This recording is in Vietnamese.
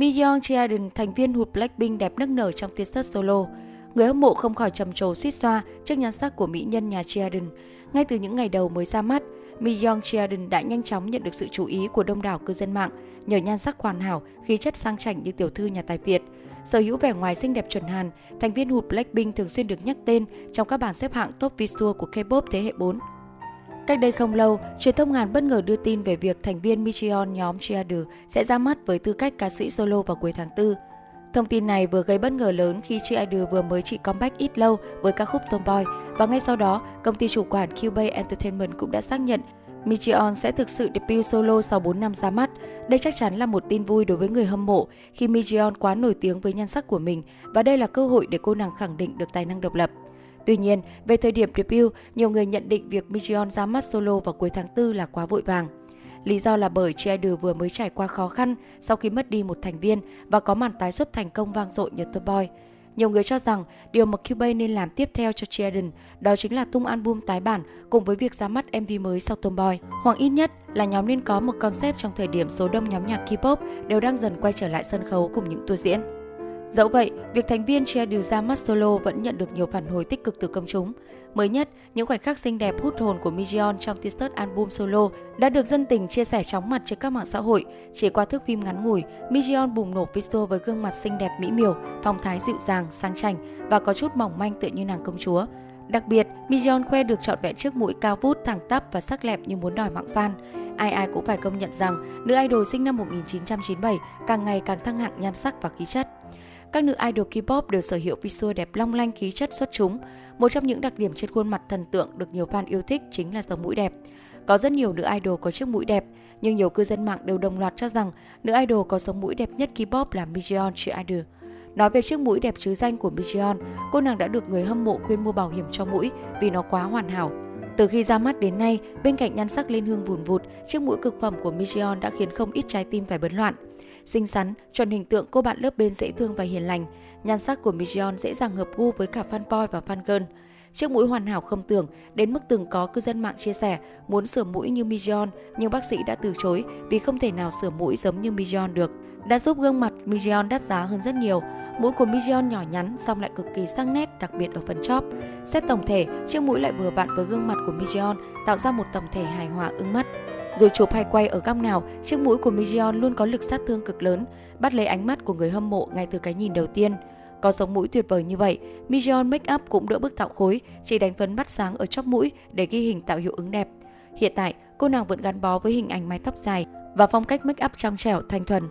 Miyeon Jaeden, thành viên hụt Blackpink đẹp nức nở trong t-shirt solo. Người hâm mộ không khỏi trầm trồ suýt xoa trước nhan sắc của mỹ nhân nhà Jaeden. Ngay từ những ngày đầu mới ra mắt, Miyeon Jaeden đã nhanh chóng nhận được sự chú ý của đông đảo cư dân mạng nhờ nhan sắc hoàn hảo, khí chất sang chảnh như tiểu thư nhà tài Việt. Sở hữu vẻ ngoài xinh đẹp chuẩn Hàn, thành viên hụt Blackpink thường xuyên được nhắc tên trong các bảng xếp hạng top visual của K-pop thế hệ 4. Cách đây không lâu, truyền thông Hàn bất ngờ đưa tin về việc thành viên Micheon nhóm Cheerleader sẽ ra mắt với tư cách ca sĩ solo vào cuối tháng 4. Thông tin này vừa gây bất ngờ lớn khi Cheerleader vừa mới chỉ comeback ít lâu với ca khúc Tomboy và ngay sau đó, công ty chủ quản Cubase Entertainment cũng đã xác nhận Micheon sẽ thực sự debut solo sau 4 năm ra mắt. Đây chắc chắn là một tin vui đối với người hâm mộ khi Micheon quá nổi tiếng với nhan sắc của mình và đây là cơ hội để cô nàng khẳng định được tài năng độc lập. Tuy nhiên, về thời điểm debut, nhiều người nhận định việc Micheon ra mắt solo vào cuối tháng 4 là quá vội vàng. Lý do là bởi Cheerleader vừa mới trải qua khó khăn sau khi mất đi một thành viên và có màn tái xuất thành công vang dội như Tomboy. Nhiều người cho rằng điều mà Cubase nên làm tiếp theo cho Cheerleader đó chính là tung album tái bản cùng với việc ra mắt MV mới sau Tomboy. Hoặc ít nhất là nhóm nên có một concept trong thời điểm số đông nhóm nhạc K-pop đều đang dần quay trở lại sân khấu cùng những tour diễn. Dẫu vậy, việc thành viên Cheerleader ra mắt solo vẫn nhận được nhiều phản hồi tích cực từ công chúng. Mới nhất, những khoảnh khắc xinh đẹp hút hồn của Mijeon trong t-shirt album solo đã được dân tình chia sẻ chóng mặt trên các mạng xã hội. Chỉ qua thước phim ngắn ngủi, Mijeon bùng nổ video với gương mặt xinh đẹp mỹ miều, phong thái dịu dàng, sang chảnh và có chút mỏng manh tựa như nàng công chúa. Đặc biệt, Mijeon khoe được trọn vẹn chiếc mũi cao vút thẳng tắp và sắc lẹp như muốn đòi mạng fan. Ai ai cũng phải công nhận rằng nữ idol sinh năm 1997 càng ngày càng thăng hạng nhan sắc và khí chất. Các nữ idol K-pop đều sở hữu visual đẹp long lanh khí chất xuất chúng. Một trong những đặc điểm trên khuôn mặt thần tượng được nhiều fan yêu thích chính là sống mũi đẹp. Có rất nhiều nữ idol có chiếc mũi đẹp, nhưng nhiều cư dân mạng đều đồng loạt cho rằng nữ idol có sống mũi đẹp nhất K-pop là Mijeon chị idol. Nói về chiếc mũi đẹp chứ danh của Mijeon, cô nàng đã được người hâm mộ khuyên mua bảo hiểm cho mũi vì nó quá hoàn hảo. Từ khi ra mắt đến nay, bên cạnh nhan sắc lên hương vùn vụt, chiếc mũi cực phẩm của Mijeon đã khiến không ít trái tim phải bấn loạn xinh xắn, tròn hình tượng cô bạn lớp bên dễ thương và hiền lành. Nhan sắc của Mijeon dễ dàng hợp gu với cả fanboy và fan girl. Chiếc mũi hoàn hảo không tưởng, đến mức từng có cư dân mạng chia sẻ muốn sửa mũi như Mijeon, nhưng bác sĩ đã từ chối vì không thể nào sửa mũi giống như Mijeon được. Đã giúp gương mặt Mijeon đắt giá hơn rất nhiều. Mũi của Mijeon nhỏ nhắn song lại cực kỳ sang nét, đặc biệt ở phần chóp. Xét tổng thể, chiếc mũi lại vừa vặn với gương mặt của Mijeon, tạo ra một tổng thể hài hòa ưng mắt. Dù chụp hay quay ở góc nào, chiếc mũi của Mijeon luôn có lực sát thương cực lớn, bắt lấy ánh mắt của người hâm mộ ngay từ cái nhìn đầu tiên. Có sống mũi tuyệt vời như vậy, Mijeon make up cũng đỡ bức tạo khối, chỉ đánh phấn mắt sáng ở chóp mũi để ghi hình tạo hiệu ứng đẹp. Hiện tại, cô nàng vẫn gắn bó với hình ảnh mái tóc dài và phong cách make up trong trẻo thanh thuần.